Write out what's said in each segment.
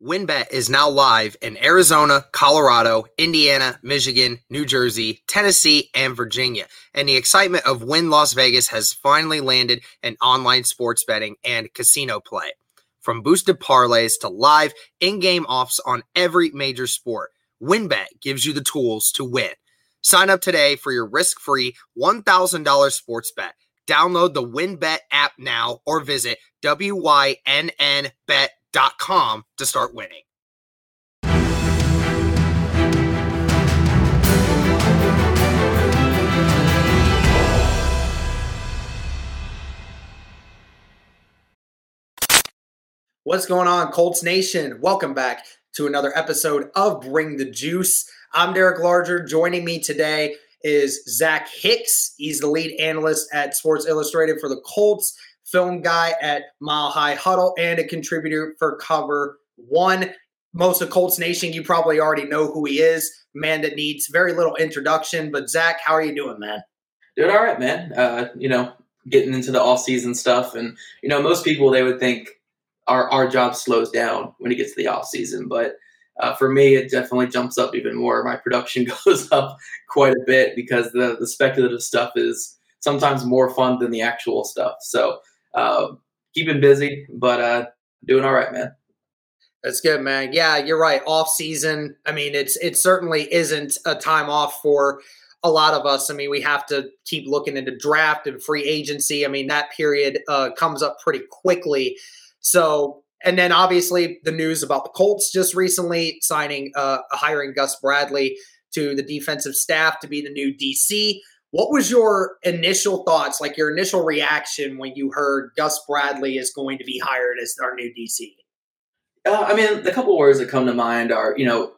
WynnBET is now live in Arizona, Colorado, Indiana, Michigan, New Jersey, Tennessee, and Virginia. And the excitement of Wynn Las Vegas has finally landed in online sports betting and casino play. From boosted parlays to live in game offs on every major sport, WynnBET gives you the tools to win. Sign up today for your risk free $1,000 sports bet. Download the WynnBET app now or visit WYNNBet com to start winning. What's going on, Colts Nation? Welcome back to another episode of Bring the Juice. I'm Derek Larger. Joining me today is Zach Hicks. He's the lead analyst at Sports Illustrated for the Colts film guy at Mile High Huddle, and a contributor for Cover One. Most of Colts Nation, you probably already know who he is. Man that needs very little introduction. But Zach, how are you doing, man? Doing all right, man. Uh, you know, getting into the off season stuff, and you know, most people they would think our our job slows down when it gets to the off season, but uh, for me, it definitely jumps up even more. My production goes up quite a bit because the the speculative stuff is sometimes more fun than the actual stuff. So uh, keeping busy, but uh, doing all right, man. That's good, man. Yeah, you're right. Off season. I mean, it's it certainly isn't a time off for a lot of us. I mean, we have to keep looking into draft and free agency. I mean, that period uh, comes up pretty quickly. So, and then obviously the news about the Colts just recently signing, uh, hiring Gus Bradley to the defensive staff to be the new DC. What was your initial thoughts, like your initial reaction when you heard Gus Bradley is going to be hired as our new DC? Uh, I mean, the couple words that come to mind are, you know,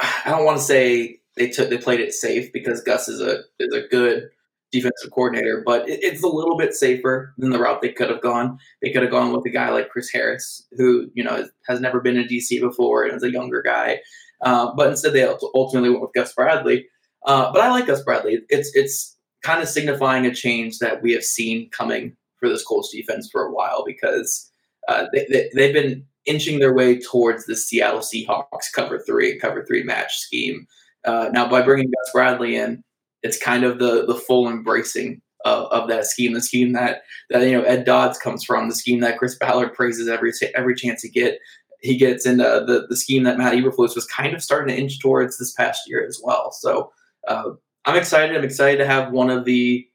I don't want to say they took they played it safe because Gus is a is a good defensive coordinator, but it, it's a little bit safer than the route they could have gone. They could have gone with a guy like Chris Harris, who you know has never been in DC before and is a younger guy. Uh, but instead, they ultimately went with Gus Bradley. Uh, but I like Gus Bradley. It's it's kind of signifying a change that we have seen coming for this Colts defense for a while because uh, they, they, have been inching their way towards the Seattle Seahawks cover three and cover three match scheme. Uh, now, by bringing Gus Bradley in, it's kind of the the full embracing of, of that scheme, the scheme that that you know Ed Dodds comes from, the scheme that Chris Ballard praises every every chance he get he gets, into the the scheme that Matt Eberflus was kind of starting to inch towards this past year as well. So. Uh, I'm excited. I'm excited to have one of the,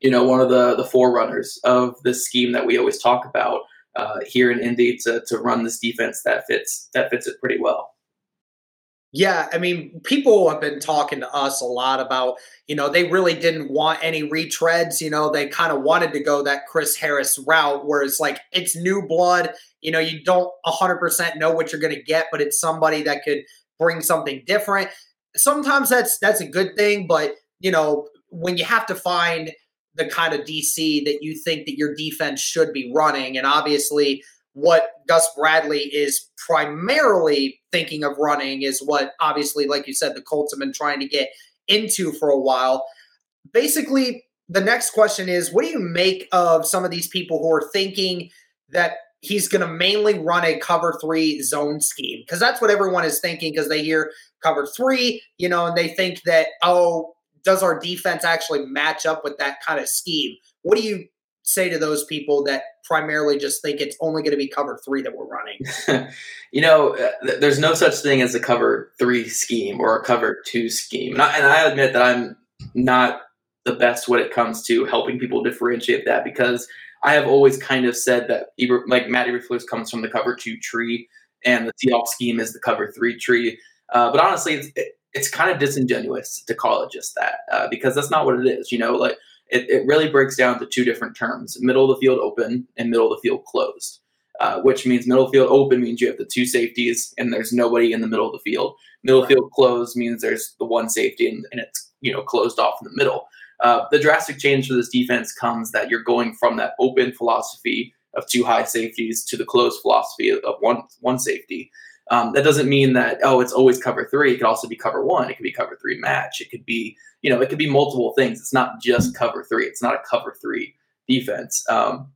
you know, one of the the forerunners of this scheme that we always talk about uh, here in Indy to to run this defense that fits that fits it pretty well. Yeah, I mean, people have been talking to us a lot about, you know, they really didn't want any retreads. You know, they kind of wanted to go that Chris Harris route where it's like it's new blood. You know, you don't 100% know what you're going to get, but it's somebody that could bring something different sometimes that's that's a good thing, but you know, when you have to find the kind of DC that you think that your defense should be running, and obviously what Gus Bradley is primarily thinking of running is what obviously, like you said, the Colts have been trying to get into for a while. Basically, the next question is what do you make of some of these people who are thinking that he's going to mainly run a cover three zone scheme? Because that's what everyone is thinking because they hear cover three, you know, and they think that, oh, does our defense actually match up with that kind of scheme? What do you say to those people that primarily just think it's only going to be cover three that we're running? you know, uh, there's no such thing as a cover three scheme or a cover two scheme. And I, and I admit that I'm not the best when it comes to helping people differentiate that because I have always kind of said that like Matty Eberflus comes from the cover two tree and the Seahawks scheme is the cover three tree. Uh, but honestly, it's, it, it's kind of disingenuous to call it just that uh, because that's not what it is. You know, like it, it really breaks down to two different terms: middle of the field open and middle of the field closed. Uh, which means middle field open means you have the two safeties and there's nobody in the middle of the field. Middle right. field closed means there's the one safety and, and it's you know closed off in the middle. Uh, the drastic change for this defense comes that you're going from that open philosophy of two high safeties to the closed philosophy of one one safety. Um, that doesn't mean that oh it's always cover three. It could also be cover one. It could be cover three match. It could be you know it could be multiple things. It's not just cover three. It's not a cover three defense. Um,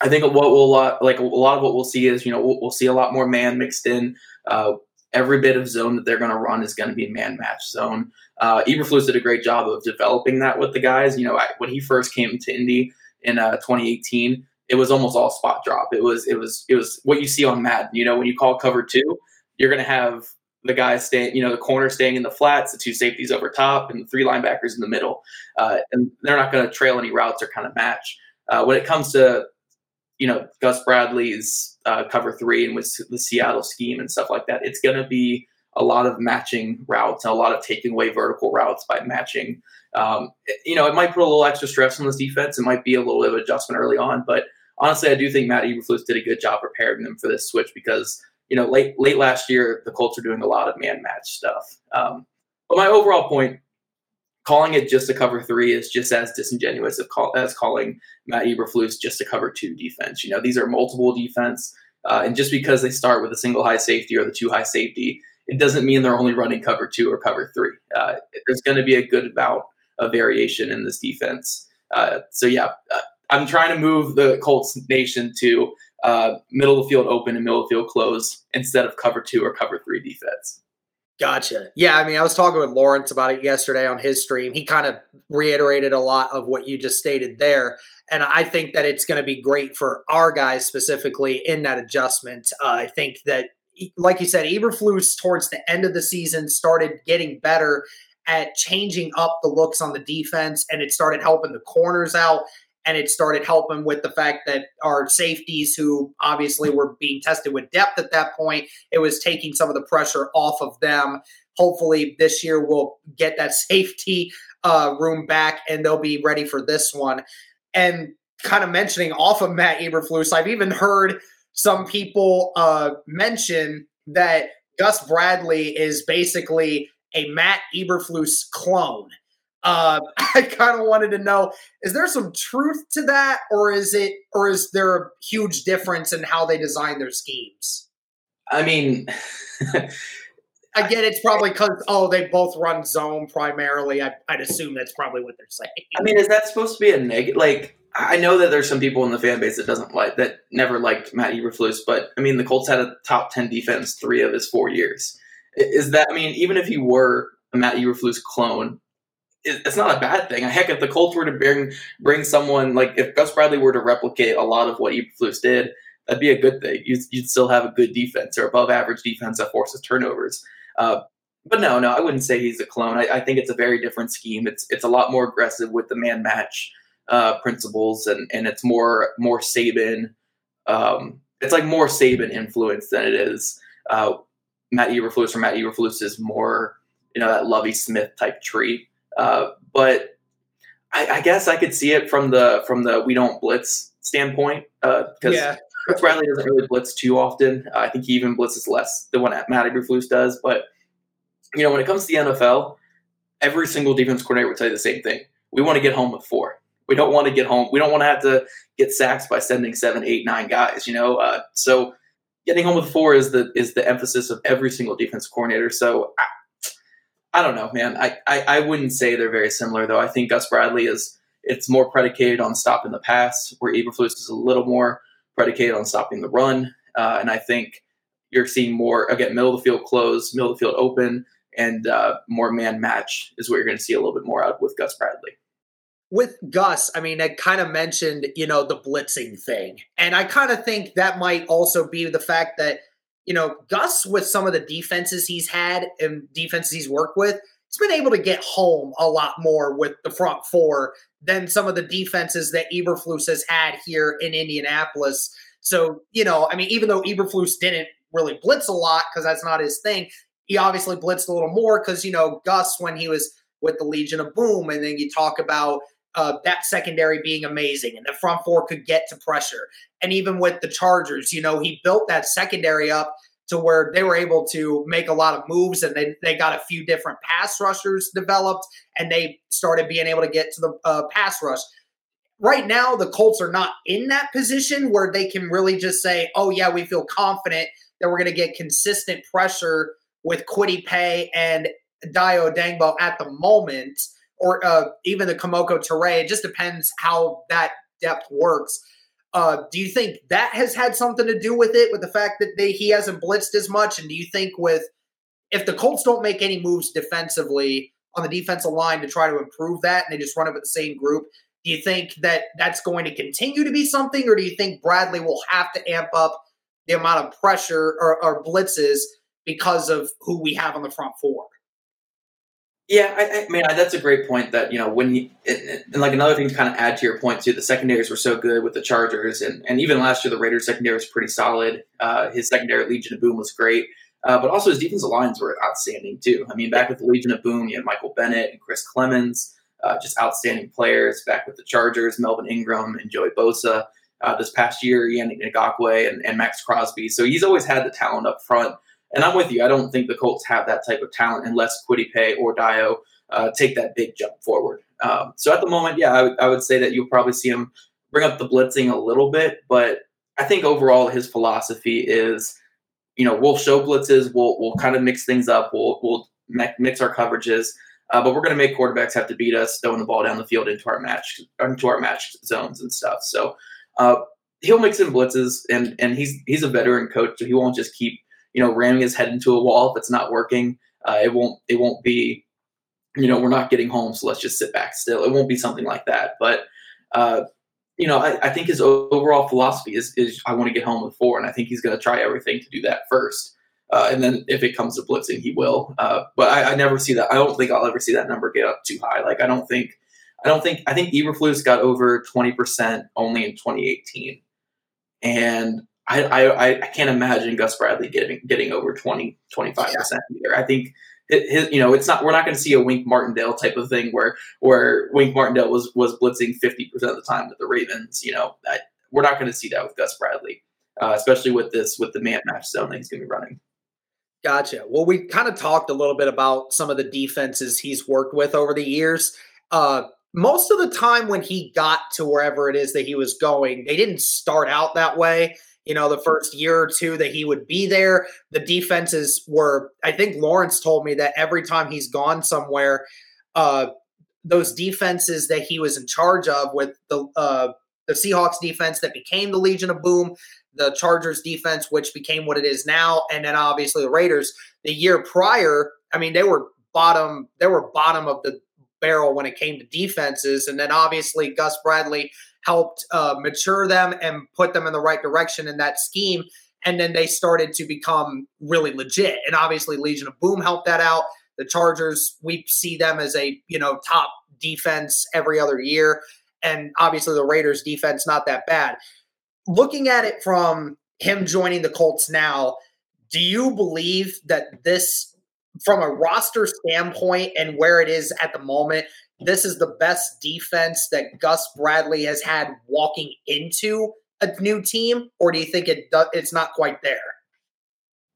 I think what we'll like a lot of what we'll see is you know we'll, we'll see a lot more man mixed in. Uh, every bit of zone that they're going to run is going to be man match zone. Uh, Eberflus did a great job of developing that with the guys. You know, I, when he first came to Indy in uh, 2018, it was almost all spot drop. It was it was it was what you see on Madden. You know, when you call cover two, you're going to have the guys staying, you know, the corner staying in the flats, the two safeties over top, and the three linebackers in the middle. Uh, and they're not going to trail any routes or kind of match. Uh, when it comes to, you know, Gus Bradley's uh, cover three and with the Seattle scheme and stuff like that, it's going to be a lot of matching routes and a lot of taking away vertical routes by matching. Um, you know, it might put a little extra stress on this defense. It might be a little bit of adjustment early on, but honestly, I do think Matt Eberflus did a good job preparing them for this switch because you know late late last year the Colts are doing a lot of man match stuff. Um, but my overall point, calling it just a cover three is just as disingenuous call, as calling Matt Eberflus just a cover two defense. You know these are multiple defense, uh, and just because they start with a single high safety or the two high safety, it doesn't mean they're only running cover two or cover three. Uh, there's going to be a good amount of variation in this defense. Uh, so yeah, uh, I'm trying to move the Colts nation to uh, middle of the field open and middle of the field close instead of cover two or cover three defense. Gotcha. Yeah, I mean, I was talking with Lawrence about it yesterday on his stream. He kind of reiterated a lot of what you just stated there. And I think that it's going to be great for our guys specifically in that adjustment. Uh, I think that, like you said, Eberflus towards the end of the season started getting better at changing up the looks on the defense, and it started helping the corners out and it started helping with the fact that our safeties, who obviously were being tested with depth at that point, it was taking some of the pressure off of them. Hopefully, this year we'll get that safety uh, room back and they'll be ready for this one. And kind of mentioning off of Matt Eberflus, I've even heard some people uh, mention that Gus Bradley is basically a Matt Eberflus clone. Uh, I kind of wanted to know: is there some truth to that, or is it, or is there a huge difference in how they design their schemes? I mean, again, it's probably because oh they both run zone primarily. I, would assume that's probably what they're saying. I mean, is that supposed to be a negative? Like, I know that there's some people in the fan base that doesn't like that never liked Matt Eberflus, but I mean, the Colts had a top ten defense three of his four years. Is that? I mean, even if he were a Matt Eberflus clone, it's not a bad thing. Heck, if the Colts were to bring bring someone like if Gus Bradley were to replicate a lot of what Eberflus did, that'd be a good thing. You'd, you'd still have a good defense or above average defense that forces turnovers. Uh, but no, no, I wouldn't say he's a clone. I, I, think it's a very different scheme. It's it's a lot more aggressive with the man match uh, principles, and and it's more more Saban. Um, it's like more Saban influence than it is uh, Matt Eberflus or Matt Eberflus is more you know that Lovie Smith type tree. Uh, but I, I, guess I could see it from the from the we don't blitz standpoint because uh, yeah. Chris Bradley doesn't really blitz too often. Uh, I think he even blitzes less than what Matt Eberflus does. But you know, when it comes to the NFL, every single defense coordinator would tell you the same thing. We want to get home with four. We don't want to get home. We don't want to have to get sacks by sending seven, eight, nine guys. You know, uh, so getting home with four is the is the emphasis of every single defense coordinator. So I, don't know, man. I, I, I wouldn't say they're very similar though. I think Gus Bradley is it's more predicated on stopping the pass, where Eberflus is a little more predicated on stopping the run. Uh, and I think you're seeing more again middle of the field close, middle of the field open, and uh, more man match is what you're going to see a little bit more out with Gus Bradley. With Gus, I mean, I kind of mentioned you know the blitzing thing, and I kind of think that might also be the fact that you know, Gus, with some of the defenses he's had and defenses he's worked with, he's been able to get home a lot more with the front four than some of the defenses that Eberflus has had here in Indianapolis. So, you know, I mean, even though Eberflus didn't really blitz a lot because that's not his thing, he obviously blitzed a little more because, you know, Gus, when he was with the Legion of Boom, and then you talk about uh, that secondary being amazing and the front four could get to pressure. And even with the Chargers, you know, he built that secondary up to where they were able to make a lot of moves and they, they got a few different pass rushers developed and they started being able to get to the uh, pass rush. Right now, the Colts are not in that position where they can really just say, oh, yeah, we feel confident that we're going to get consistent pressure with Kwity Paye and Dayo Odeyingbo at the moment or uh, even the Kemoko Turay. It just depends how that depth works. Uh, do you think that has had something to do with it, with the fact that they, he hasn't blitzed as much? And do you think with if the Colts don't make any moves defensively on the defensive line to try to improve that, and they just run with the same group, do you think that that's going to continue to be something, or do you think Bradley will have to amp up the amount of pressure or, or blitzes because of who we have on the front four? Yeah, I, I mean that's a great point. That you know when you, and, and like another thing to kind of add to your point too, the secondaries were so good with the Chargers, and and even last year the Raiders secondary was pretty solid. Uh, his secondary Legion of Boom was great, uh, but also his defensive lines were outstanding too. I mean, back with the Legion of Boom, you had Michael Bennett and Chris Clemons, uh, just outstanding players. Back with the Chargers, Melvin Ingram and Joey Bosa. Uh, this past year, Yannick Ngakoue and, and Maxx Crosby. So he's always had the talent up front. And I'm with you. I don't think the Colts have that type of talent unless Kwity Paye or Dio uh, take that big jump forward. Um, so at the moment, yeah, I, w- I would say that you'll probably see him bring up the blitzing a little bit, but I think overall his philosophy is, you know, we'll show blitzes, we'll we'll kind of mix things up, we'll we'll mix our coverages, uh, but we're going to make quarterbacks have to beat us throwing the ball down the field into our match into our match zones and stuff. So uh, he'll mix in blitzes, and and he's he's a veteran coach, so he won't just keep you know, ramming his head into a wall if it's not working. Uh, it won't it won't be, you know, we're not getting home, so let's just sit back still. It won't be something like that. But uh, you know, I, I, think his overall philosophy is is I want to get home with four, and I think he's going to try everything to do that first. Uh, and then if it comes to blitzing, he will. Uh, but I, I, never see that. I don't think I'll ever see that number get up too high. Like I don't think, I don't think. I think Eberflus got over twenty percent only in 2018, and I, I, I can't imagine Gus Bradley getting getting over 20, 25 percent here. I think his, you know, it's not. We're not going to see a Wink Martindale type of thing where where Wink Martindale was was blitzing fifty percent of the time with the Ravens. You know, I, we're not going to see that with Gus Bradley, uh, especially with this with the man match zone that he's going to be running. Gotcha. Well, we kind of talked a little bit about some of the defenses he's worked with over the years. Uh, most of the time when he got to wherever it is that he was going, they didn't start out that way you know, the first year or two that he would be there. The defenses were, I think Lawrence told me that every time he's gone somewhere, uh, those defenses that he was in charge of with the uh, the Seahawks defense that became the Legion of Boom, the Chargers defense, which became what it is now, and then obviously the Raiders. The year prior, I mean, they were bottom, they were bottom of the barrel when it came to defenses, and then obviously Gus Bradley helped uh, mature them and put them in the right direction in that scheme. And then they started to become really legit. And obviously, Legion of Boom helped that out. The Chargers, we see them as a you know top defense every other year, and obviously the Raiders' defense not that bad. Looking at it from him joining the Colts now, do you believe that this, from a roster standpoint and where it is at the moment, this is the best defense that Gus Bradley has had walking into a new team, or do you think it do, it's not quite there?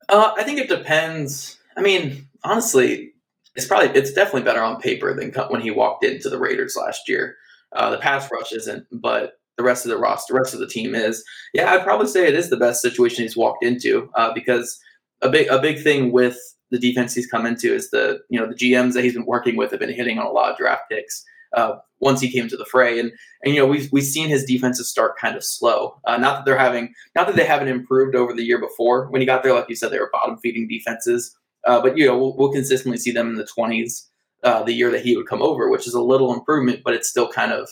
Uh, I think it depends. I mean, honestly, it's probably it's definitely better on paper than when he walked into the Raiders last year. Uh, the pass rush isn't, but the rest of the roster, the rest of the team is. Yeah, I'd probably say it is the best situation he's walked into uh, because a big a big thing with the defense he's come into is the you know the GMs that he's been working with have been hitting on a lot of draft picks. Uh, once he came to the fray, and and you know we've we've seen his defenses start kind of slow. Uh, not that they're having, not that they haven't improved over the year before. When he got there, like you said, they were bottom feeding defenses. Uh, but you know we'll, we'll, consistently see them in the twenties uh, the year that he would come over, which is a little improvement, but it's still kind of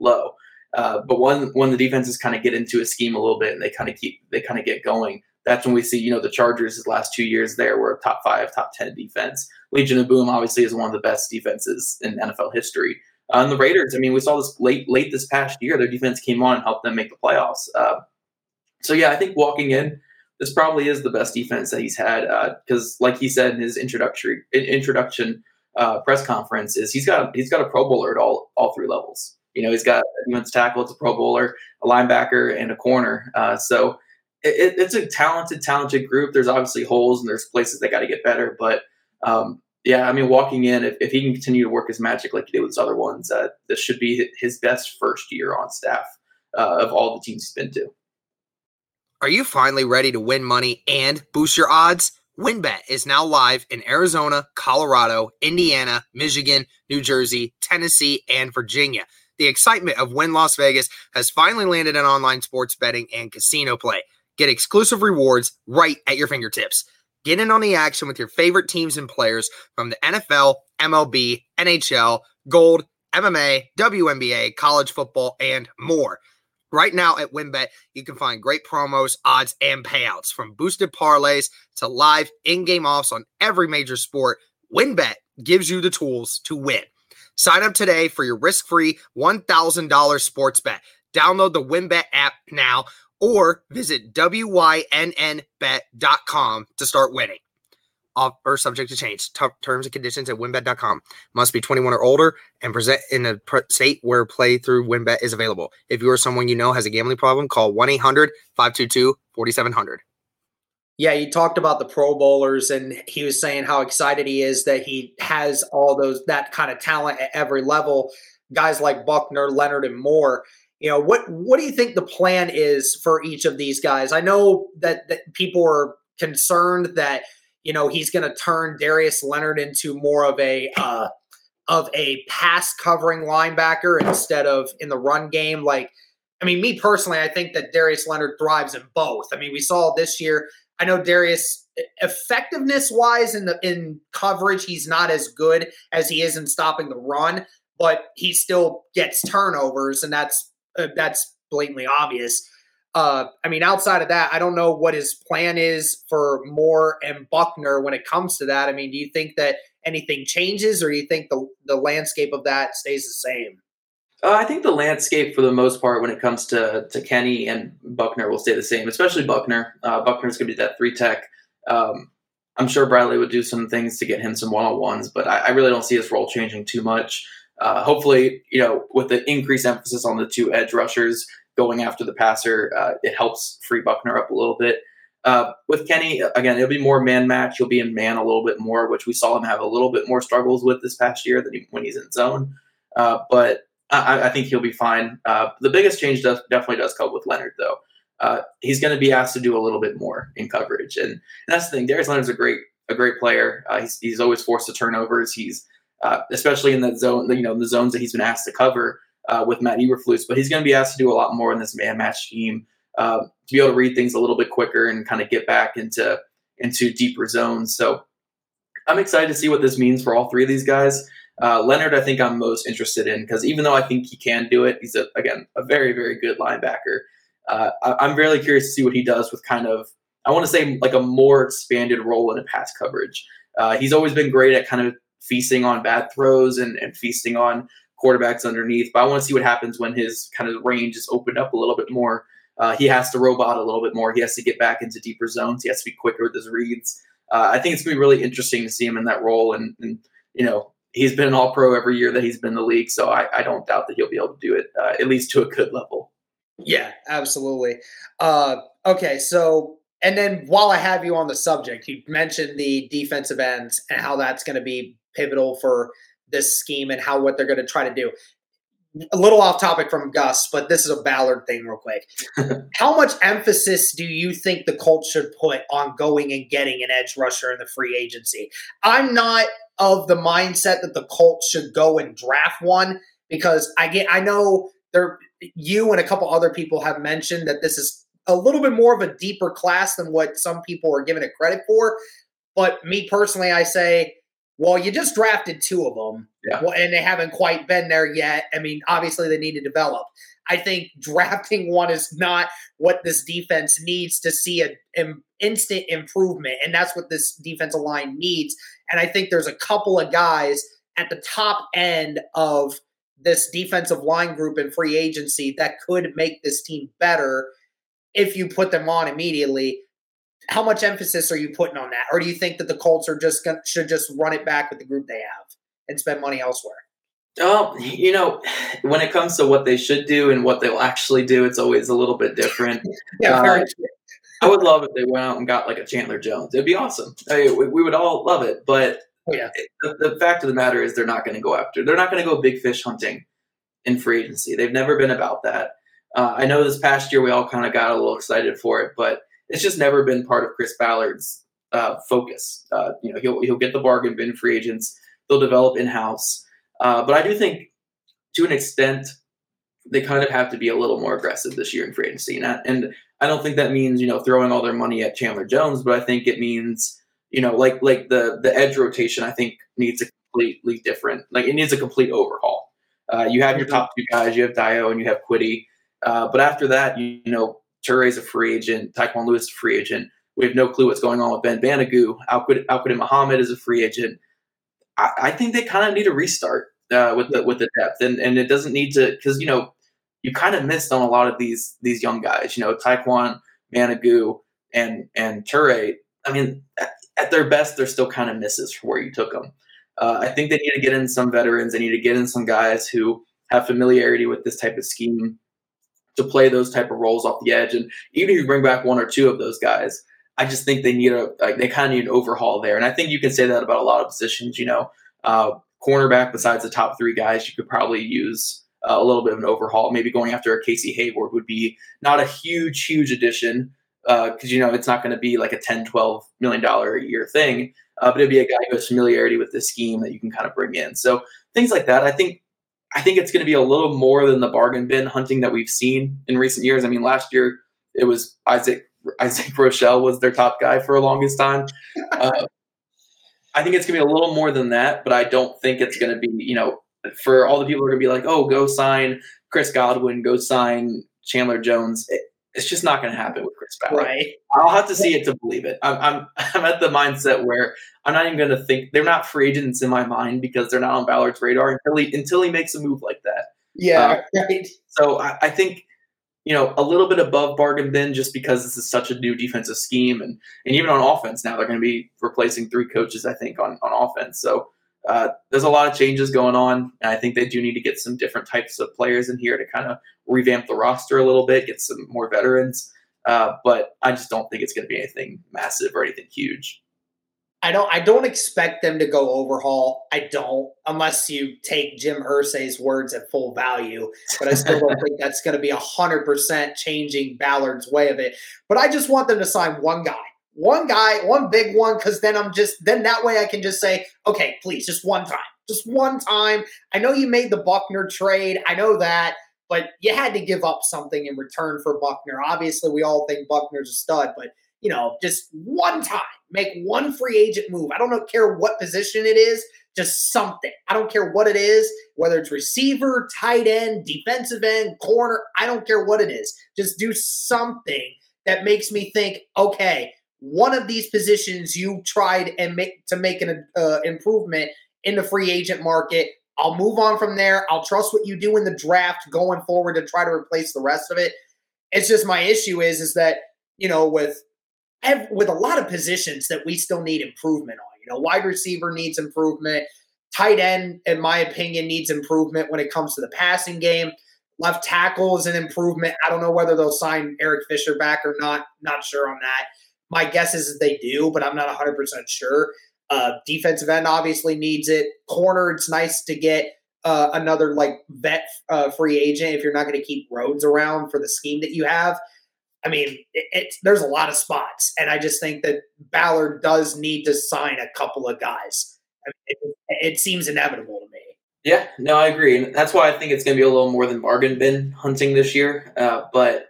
low. Uh, but when when the defenses kind of get into a scheme a little bit and they kind of keep they kind of get going, that's when we see, you know, the Chargers' last two years there were top five, top 10 defense. Legion of Boom obviously is one of the best defenses in NFL history. Uh, and the Raiders, I mean, we saw this late late this past year. Their defense came on and helped them make the playoffs. Uh, so, yeah, I think walking in, this probably is the best defense that he's had because, uh, like he said in his introductory introduction uh, press conference, is he's got he's got a Pro Bowler at all all three levels. You know, he's got a defense tackle, it's a Pro Bowler, a linebacker, and a corner. Uh, so it, it's a talented, talented group. There's obviously holes and there's places they got to get better. But um, yeah, I mean, walking in, if, if he can continue to work his magic like he did with his other ones, uh, this should be his best first year on staff uh, of all the teams he's been to. Are you finally ready to win money and boost your odds? WynnBET is now live in Arizona, Colorado, Indiana, Michigan, New Jersey, Tennessee, and Virginia. The excitement of Wynn Las Vegas has finally landed in online sports betting and casino play. Get exclusive rewards right at your fingertips. Get in on the action with your favorite teams and players from the NFL, MLB, NHL, Gold, MMA, WNBA, college football, and more. Right now at WynnBET, you can find great promos, odds, and payouts from boosted parlays to live in game offs on every major sport. WynnBET gives you the tools to win. Sign up today for your risk free $1,000 sports bet. Download the WynnBET app now or visit WYNNBet.com to start winning. Offer subject to change. T- terms and conditions at wynnbet.com. Must be 21 or older and present in a state where play through WynnBET is available. If you or someone you know has a gambling problem, call 1 800 522 4700. Yeah, he talked about the Pro Bowlers, and he was saying how excited he is that he has all those that kind of talent at every level. Guys like Buckner, Leonard, and Moore. You know what? What do you think the plan is for each of these guys? I know that, that people are concerned that you know he's going to turn Darius Leonard into more of a uh, of a pass covering linebacker instead of in the run game. Like, I mean, me personally, I think that Darius Leonard thrives in both. I mean, we saw this year I know Darius effectiveness wise in the in coverage, he's not as good as he is in stopping the run, but he still gets turnovers, and that's uh, that's blatantly obvious. Uh, I mean, outside of that, I don't know what his plan is for Moore and Buckner when it comes to that. I mean, do you think that anything changes, or do you think the the landscape of that stays the same? Uh, I think the landscape, for the most part, when it comes to to Kenny and Buckner, will stay the same. Especially Buckner. Uh, Buckner's going to be that three tech. Um, I'm sure Bradley would do some things to get him some one on ones, but I, I, really don't see his role changing too much. Uh, hopefully, you know, with the increased emphasis on the two edge rushers going after the passer, uh, it helps free Buckner up a little bit. Uh, with Kenny, again, it'll be more man match. He'll be in man a little bit more, which we saw him have a little bit more struggles with this past year than he, when he's in zone. Uh, but I, I, think he'll be fine. Uh, the biggest change does, definitely does come with Leonard, though. Uh, he's going to be asked to do a little bit more in coverage, and, and that's the thing. Darius Leonard's a great a great player. He's, he's always forced to turnovers. He's uh, especially in that zone, you know, the zones that he's been asked to cover uh, with Matt Eberflus, but he's going to be asked to do a lot more in this man match scheme uh, to be able to read things a little bit quicker and kind of get back into into deeper zones. So I'm excited to see what this means for all three of these guys. Uh, Leonard, I think I'm most interested in because even though I think he can do it, he's a, again a very very good linebacker. Uh, I, am really curious to see what he does with kind of I want to say like a more expanded role in a pass coverage. Uh, he's always been great at kind of feasting on bad throws and, and feasting on quarterbacks underneath. But I want to see what happens when his kind of range is opened up a little bit more. Uh, he has to robot a little bit more. He has to get back into deeper zones. He has to be quicker with his reads. Uh, I think it's going to be really interesting to see him in that role. And, and you know, he's been an all pro every year that he's been in the league. So I, I don't doubt that he'll be able to do it, uh, at least to a good level. Yeah, absolutely. Uh, okay, so and then while I have you on the subject, you mentioned the defensive ends and how that's going to be pivotal for this scheme and how what they're going to try to do. A little off topic from Gus, but this is a Ballard thing, real quick. how much emphasis do you think the Colts should put on going and getting an edge rusher in the free agency? I'm not of the mindset that the Colts should go and draft one because I get I know there you and a couple other people have mentioned that this is a little bit more of a deeper class than what some people are giving it credit for. But me personally, I say, well, you just drafted two of them, yeah. and they haven't quite been there yet. I mean, obviously they need to develop. I think drafting one is not what this defense needs to see an instant improvement, and that's what this defensive line needs. And I think there's a couple of guys at the top end of this defensive line group in free agency that could make this team better if you put them on immediately. How much emphasis are you putting on that, or do you think that the Colts are just gonna, should just run it back with the group they have and spend money elsewhere? Oh, you know, when it comes to what they should do and what they'll actually do, it's always a little bit different. yeah, uh, I would love if they went out and got like a Chandler Jones. It'd be awesome. I mean, we, we, would all love it. But oh, yeah. the, the, fact of the matter is, they're not going to go after. They're not going to go big fish hunting in free agency. They've never been about that. Uh, I know this past year we all kind of got a little excited for it, but it's just never been part of Chris Ballard's uh, focus. Uh, you know, he'll he'll get the bargain bin free agents. They'll develop in house. Uh, but I do think, to an extent, they kind of have to be a little more aggressive this year in free agency. And, and I don't think that means, you know, throwing all their money at Chandler Jones, but I think it means, you know, like like the the edge rotation, I think needs a completely different, like it needs a complete overhaul. Uh, you have your mm-hmm. top two guys, you have Dio and you have Kwity, Uh, but after that, you, you know, Turay's a free agent, Tyquan Lewis is a free agent. We have no clue what's going on with Ben Banogu. Al-Quadin Muhammad is a free agent. I, I think they kind of need a restart uh, with the with the depth, and and it doesn't need to because you know you kind of missed on a lot of these these young guys. You know, Tyquan, Banogu, and and Toure. I mean, at, at their best, they're still kind of misses for where you took them. Uh, I think they need to get in some veterans. They need to get in some guys who have familiarity with this type of scheme to play those type of roles off the edge. And even if you bring back one or two of those guys, I just think they need a like they kind of need an overhaul there. And I think you can say that about a lot of positions. You know, uh, cornerback besides the top three guys, you could probably use uh, a little bit of an overhaul. Maybe going after a Casey Hayward would be not a huge, huge addition Uh, because uh, you know it's not going to be like a 10, 12 million dollar a year thing, uh, but it'd be a guy who has familiarity with the scheme that you can kind of bring in. So things like that, I think. I think it's going to be a little more than the bargain bin hunting that we've seen in recent years. I mean, last year it was Isaac Isaac Rochell was their top guy for a longest time. Uh, I think it's going to be a little more than that, but I don't think it's going to be you know for all the people who are going to be like, oh, go sign Chris Godwin, go sign Chandler Jones. It, it's just not going to happen with Chris Ballard. Right. I'll have to see it to believe it. I'm, I'm, I'm at the mindset where I'm not even going to think they're not free agents in my mind because they're not on Ballard's radar until he until he makes a move like that. Yeah, uh, right. So I, I, think you know a little bit above bargain bin just because this is such a new defensive scheme and and even on offense now they're going to be replacing three coaches I think on on offense. So uh, there's a lot of changes going on, and I think they do need to get some different types of players in here to kind of revamp the roster a little bit, get some more veterans. Uh, but I just don't think it's going to be anything massive or anything huge. I don't. I don't expect them to go overhaul. I don't, unless you take Jim Irsay's words at full value. But I still don't think that's going to be hundred percent changing Ballard's way of it. But I just want them to sign one guy one guy, one big one, because then I'm just then that way I can just say, okay, please, just one time, just one time. I know you made the Buckner trade, I know that, but you had to give up something in return for Buckner. Obviously, we all think Buckner's a stud, but you know, just one time, make one free agent move. I don't care what position it is, just something. I don't care what it is, whether it's receiver, tight end, defensive end, corner. I don't care what it is. Just do something that makes me think, okay, one of these positions you tried and make to make an uh, improvement in the free agent market. I'll move on from there. I'll trust what you do in the draft going forward to try to replace the rest of it. It's just my issue is is that you know with with a lot of positions that we still need improvement on. You know, wide receiver needs improvement. Tight end, in my opinion, needs improvement when it comes to the passing game. Left tackle is an improvement. I don't know whether they'll sign Eric Fisher back or not. Not sure on that. My guess is they do, but I'm not 100% sure. Uh, defensive end obviously needs it. Corner, it's nice to get uh, another like vet uh, free agent if you're not going to keep Rhodes around for the scheme that you have. I mean, it, it, there's a lot of spots, and I just think that Ballard does need to sign a couple of guys. I mean, it, it, seems inevitable to me. Yeah, no, I agree, and that's why I think it's going to be a little more than bargain bin hunting this year. Uh, but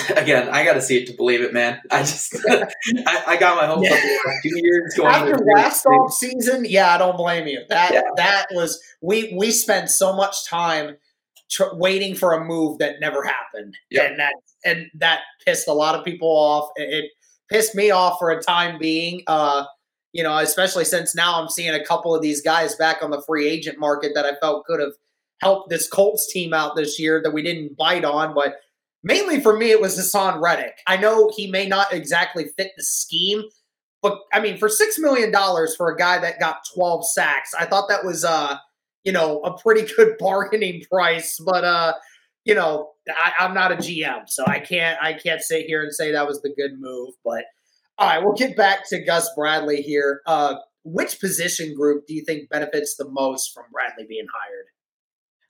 again, I got to see it to believe it, man. I just, I, I, got my hopes yeah. up two years going after last off season. Yeah, I don't blame you. That yeah. that was we we spent so much time tr- waiting for a move that never happened, yep. and that and that pissed a lot of people off. It, it pissed me off for a time being. Uh, you know, especially since now I'm seeing a couple of these guys back on the free agent market that I felt could have helped this Colts team out this year that we didn't bite on, but mainly for me, it was Haason Reddick. I know he may not exactly fit the scheme, but I mean, for six million dollars for a guy that got twelve sacks, I thought that was uh, you know, a pretty good bargaining price. But uh, you know, I, I'm not a GM, so I can't I can't sit here and say that was the good move. But all right, we'll get back to Gus Bradley here. Uh, which position group do you think benefits the most from Bradley being hired?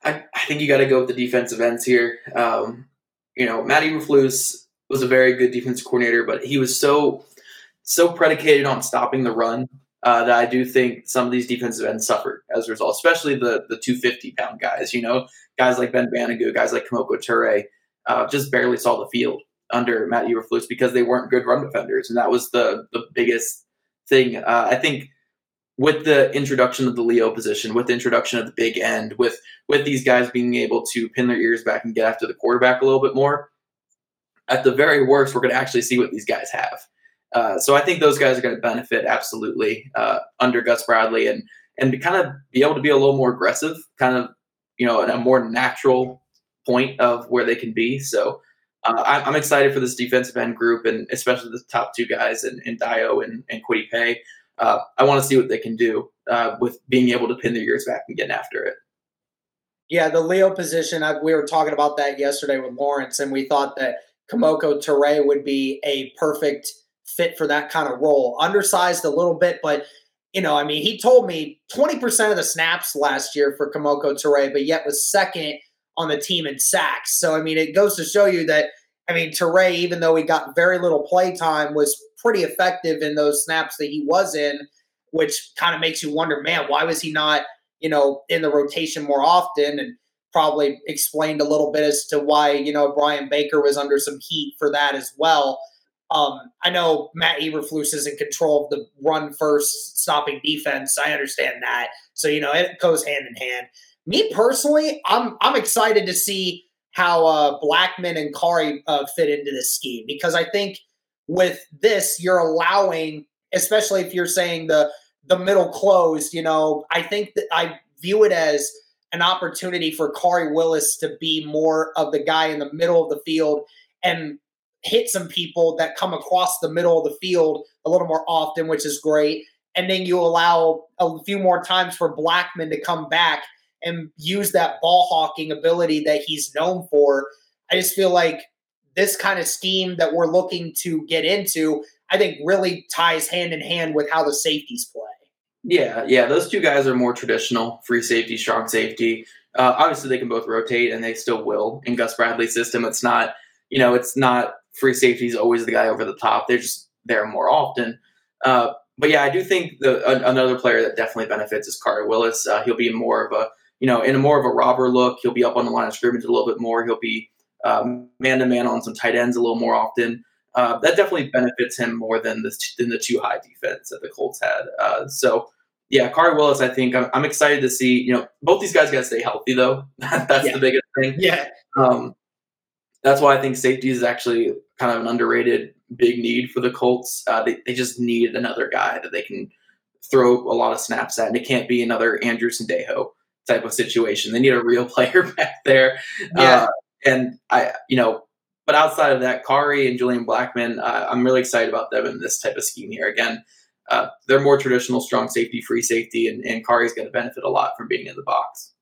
I, I think you got to go with the defensive ends here. Um, you know, Matt Eberflus was a very good defensive coordinator, but he was so so predicated on stopping the run uh, that I do think some of these defensive ends suffered as a result, especially the the 250 pound guys. You know, guys like Ben Banogu, guys like Kemoko Turay, uh, just barely saw the field under Matt Eberflus because they weren't good run defenders, and that was the the biggest thing. Uh, I think with the introduction of the Leo position, with the introduction of the big end, with with these guys being able to pin their ears back and get after the quarterback a little bit more, at the very worst, we're going to actually see what these guys have. Uh, so I think those guys are going to benefit absolutely uh, under Gus Bradley and and kind of be able to be a little more aggressive, kind of you know, a more natural point of where they can be. So uh, I'm excited for this defensive end group and especially the top two guys in, in Dio and, and Kwity Paye. Uh, I want to see what they can do uh, with being able to pin their ears back and getting after it. Yeah, the Leo position, I, we were talking about that yesterday with Lawrence, and we thought that Kemoko Turay would be a perfect fit for that kind of role. Undersized a little bit, but you know, I mean, he told me 20% of the snaps last year for Kemoko Turay, but yet was second on the team in sacks. So, I mean, it goes to show you that, I mean, Turay, even though he got very little play time, was pretty effective in those snaps that he was in, which kind of makes you wonder, man, why was he not, you know, in the rotation more often? And probably explained a little bit as to why, you know, Brian Baker was under some heat for that as well. Um, I know Matt Eberflus is in control of the run first stopping defense. I understand that. So, you know, it goes hand in hand. Me personally, I'm I'm excited to see how uh, Blackmon and Khari uh, fit into this scheme because I think with this you're allowing, especially if you're saying the the middle closed. You know, I think that I view it as an opportunity for Khari Willis to be more of the guy in the middle of the field and hit some people that come across the middle of the field a little more often, which is great. And then you allow a few more times for Blackmon to come back and use that ball hawking ability that he's known for. I just feel like this kind of scheme that we're looking to get into, I think really ties hand in hand with how the safeties play. Yeah, yeah, those two guys are more traditional free safety, strong safety. Uh, obviously, they can both rotate, and they still will in Gus Bradley's system. It's not, you know, it's not free safety is always the guy over the top. They're just there more often. Uh, but yeah, I do think the a, another player that definitely benefits is Carter Willis. Uh, he'll be more of a you know in a more of a robber look. He'll be up on the line of scrimmage a little bit more. He'll be man to man on some tight ends a little more often. Uh, that definitely benefits him more than the than the two high defense that the Colts had. Uh, so yeah, Khari Willis, I think I'm, I'm, excited to see. You know, both these guys got to stay healthy though. that's yeah. the biggest thing. Yeah. Um, that's why I think safety is actually kind of an underrated big need for the Colts. Uh, they, they just need another guy that they can throw a lot of snaps at, and it can't be another Andrew Sendejo type of situation. They need a real player back there. Yeah. And I, you know, but outside of that, Khari and Julian Blackmon, uh, I'm really excited about them in this type of scheme here. Again, uh, they're more traditional, strong safety, free safety, and, and Khari's going to benefit a lot from being in the box.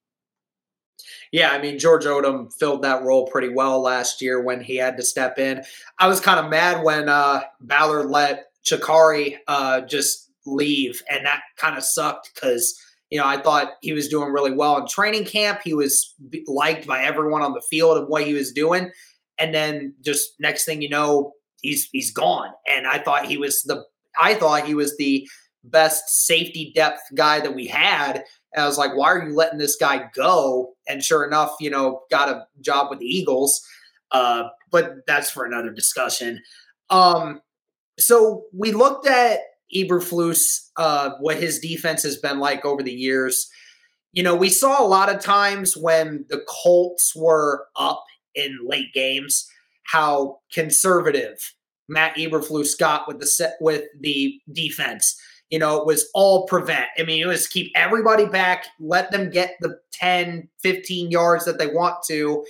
Yeah, I mean George Odum filled that role pretty well last year when he had to step in. I was kind of mad when uh, Ballard let Chikari uh, just leave, and that kind of sucked because you know I thought he was doing really well in training camp. He was liked by everyone on the field and what he was doing, and then just next thing you know, he's he's gone. And I thought he was the I thought he was the best safety depth guy that we had and I was like, why are you letting this guy go? And sure enough, you know, got a job with the Eagles. Uh, but that's for another discussion. Um, so we looked at Eberflus, uh, what his defense has been like over the years. You know, we saw a lot of times when the Colts were up in late games, how conservative Matt Eberflus got with the set with the defense you know, it was all prevent. I mean, it was keep everybody back, let them get the 10, 15 yards that they want to,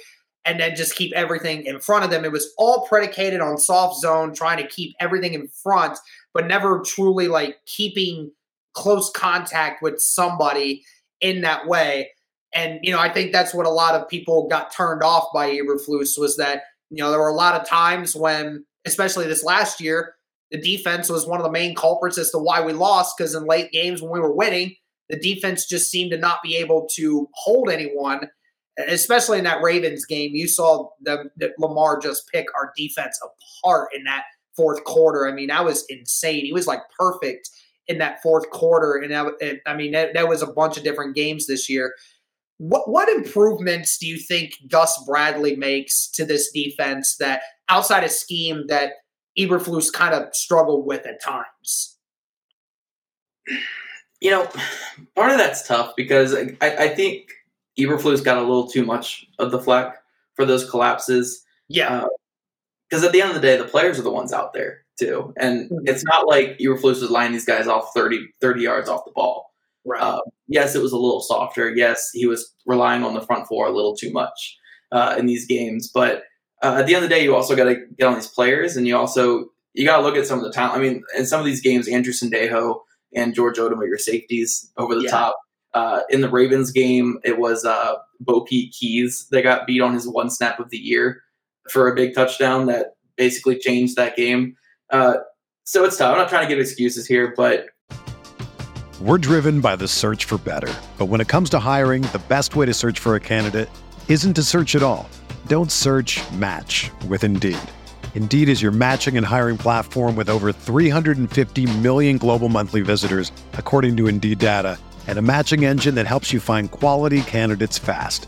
and then just keep everything in front of them. It was all predicated on soft zone, trying to keep everything in front, but never truly like keeping close contact with somebody in that way. And, you know, I think that's what a lot of people got turned off by Eberflus was that, you know, there were a lot of times when, especially this last year, the defense was one of the main culprits as to why we lost because in late games when we were winning, the defense just seemed to not be able to hold anyone, especially in that Ravens game. You saw the, the Lamar just pick our defense apart in that fourth quarter. I mean, that was insane. He was like perfect in that fourth quarter. And that, I mean, that, that was a bunch of different games this year. What what improvements do you think Gus Bradley makes to this defense that outside of scheme that Eberflus kind of struggled with at times? You know, part of that's tough because I, I think Eberflus got a little too much of the flack for those collapses. Yeah. Uh, Because at the end of the day, the players are the ones out there too. And mm-hmm. it's not like Eberflus was lining these guys off 30, 30 yards off the ball. Right. Uh, yes, it was a little softer. Yes, he was relying on the front four a little too much uh, in these games. But uh, at the end of the day, you also got to get on these players, and you also you got to look at some of the talent. I mean, in some of these games, Andrew Sendejo and George Odum are your safeties over the yeah. top. Uh, in the Ravens game, it was uh, Bopete Keyes that got beat on his one snap of the year for a big touchdown that basically changed that game. Uh, so it's tough. I'm not trying to give excuses here, but we're driven by the search for better. But when it comes to hiring, the best way to search for a candidate isn't to search at all. Don't search match with Indeed. Indeed is your matching and hiring platform with over 350 million global monthly visitors, according to Indeed data, and a matching engine that helps you find quality candidates fast.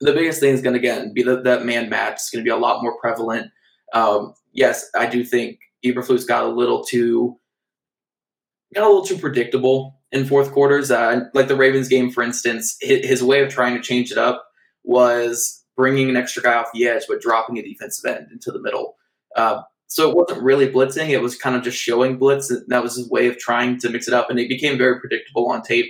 the biggest thing is going to, again, be that, that man match. It's going to be a lot more prevalent. Um, yes, I do think Eberflus got a little too got a little too predictable in fourth quarters. Uh, like the Ravens game, for instance, his, way of trying to change it up was bringing an extra guy off the edge, but dropping a defensive end into the middle. Uh, so it wasn't really blitzing; it was kind of just showing blitz. That was his way of trying to mix it up, and it became very predictable on tape.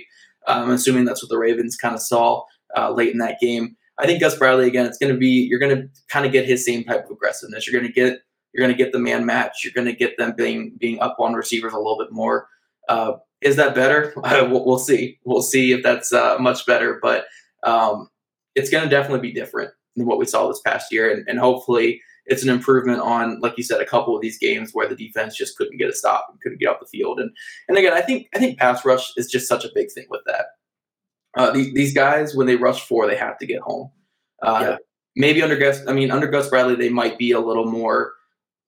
I'm um, assuming that's what the Ravens kind of saw uh, late in that game. I think Gus Bradley again. It's going to be you're going to kind of get his same type of aggressiveness. You're going to get you're going to get the man match. You're going to get them being being up on receivers a little bit more. Uh, is that better? we'll, we'll, see. We'll see if that's uh, much better, but um, it's going to definitely be different than what we saw this past year, and, and, hopefully it's an improvement on, like you said, a couple of these games where the defense just couldn't get a stop and couldn't get off the field. And and again, I think I think pass rush is just such a big thing with that. Uh, these, these guys, when they rush four, they have to get home. Uh, yeah. Maybe under Gus, I mean, under Gus Bradley, they might be a little more,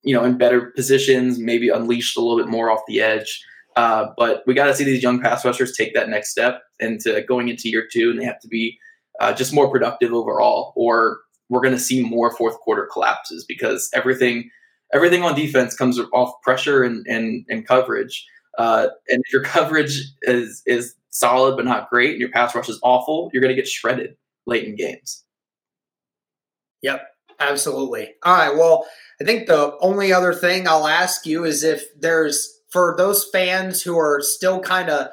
you know, in better positions, maybe unleashed a little bit more off the edge. Uh, but we got to see these young pass rushers take that next step into going into year two, and they have to be uh, just more productive overall, or we're going to see more fourth quarter collapses because everything everything on defense comes off pressure and and, and coverage. Uh, and if your coverage is is solid but not great, and your pass rush is awful, you're going to get shredded late in games. Yep, absolutely. All right. Well, I think the only other thing I'll ask you is if there's for those fans who are still kind of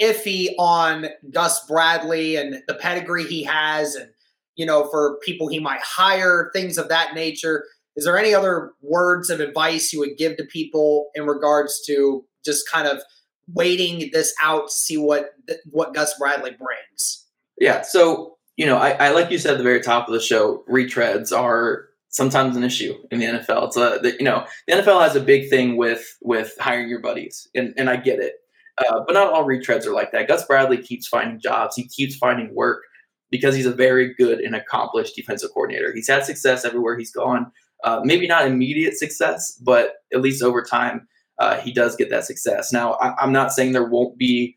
iffy on Gus Bradley and the pedigree he has, and you know, for people he might hire, things of that nature. Is there any other words of advice you would give to people in regards to just kind of waiting this out to see what what Gus Bradley brings? Yeah. So you know, I, I like you said at the very top of the show, retreads are sometimes an issue in the NFL. It's a you know the NFL has a big thing with with hiring your buddies, and and I get it, uh, but not all retreads are like that. Gus Bradley keeps finding jobs. He keeps finding work because he's a very good and accomplished defensive coordinator. He's had success everywhere he's gone. Uh, maybe not immediate success, but at least over time, uh, he does get that success. Now, I, I'm not saying there won't be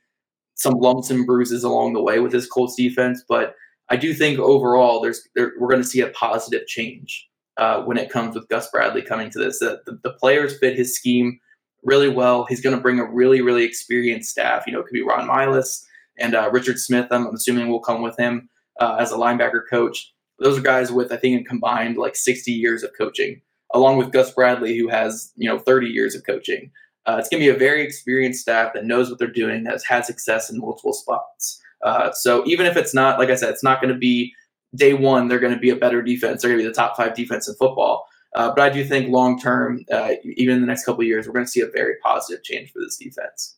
some lumps and bruises along the way with this Colts defense, but I do think overall there's there, we're going to see a positive change uh, when it comes with Gus Bradley coming to this. The, the, the players fit his scheme really well. He's going to bring a really, really experienced staff. You know, it could be Ron Milus and uh, Richard Smith. I'm assuming will come with him uh, as a linebacker coach. those are guys with I think a combined like 60 years of coaching, along with Gus Bradley, who has you know 30 years of coaching. Uh, it's going to be a very experienced staff that knows what they're doing, that has had success in multiple spots. Uh, so even if it's not, like I said, it's not going to be day one. They're going to be a better defense. They're going to be the top five defense in football. Uh, but I do think long term, uh, even in the next couple years, we're going to see a very positive change for this defense.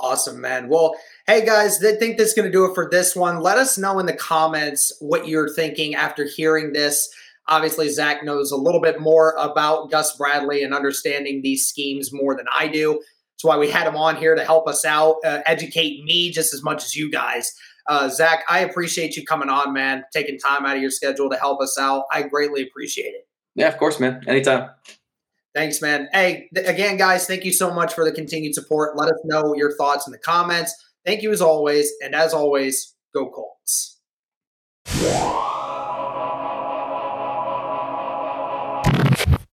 Awesome, man. Well, hey guys, I think that's going to do it for this one. Let us know in the comments what you're thinking after hearing this. Obviously, Zach knows a little bit more about Gus Bradley and understanding these schemes more than I do. That's why we had him on here to help us out, uh, educate me just as much as you guys. Uh, Zach, I appreciate you coming on, man, taking time out of your schedule to help us out. I greatly appreciate it. Yeah, of course, man. Anytime. Thanks, man. Hey, th- again, guys, thank you so much for the continued support. Let us know your thoughts in the comments. Thank you as always. And as always, go Colts.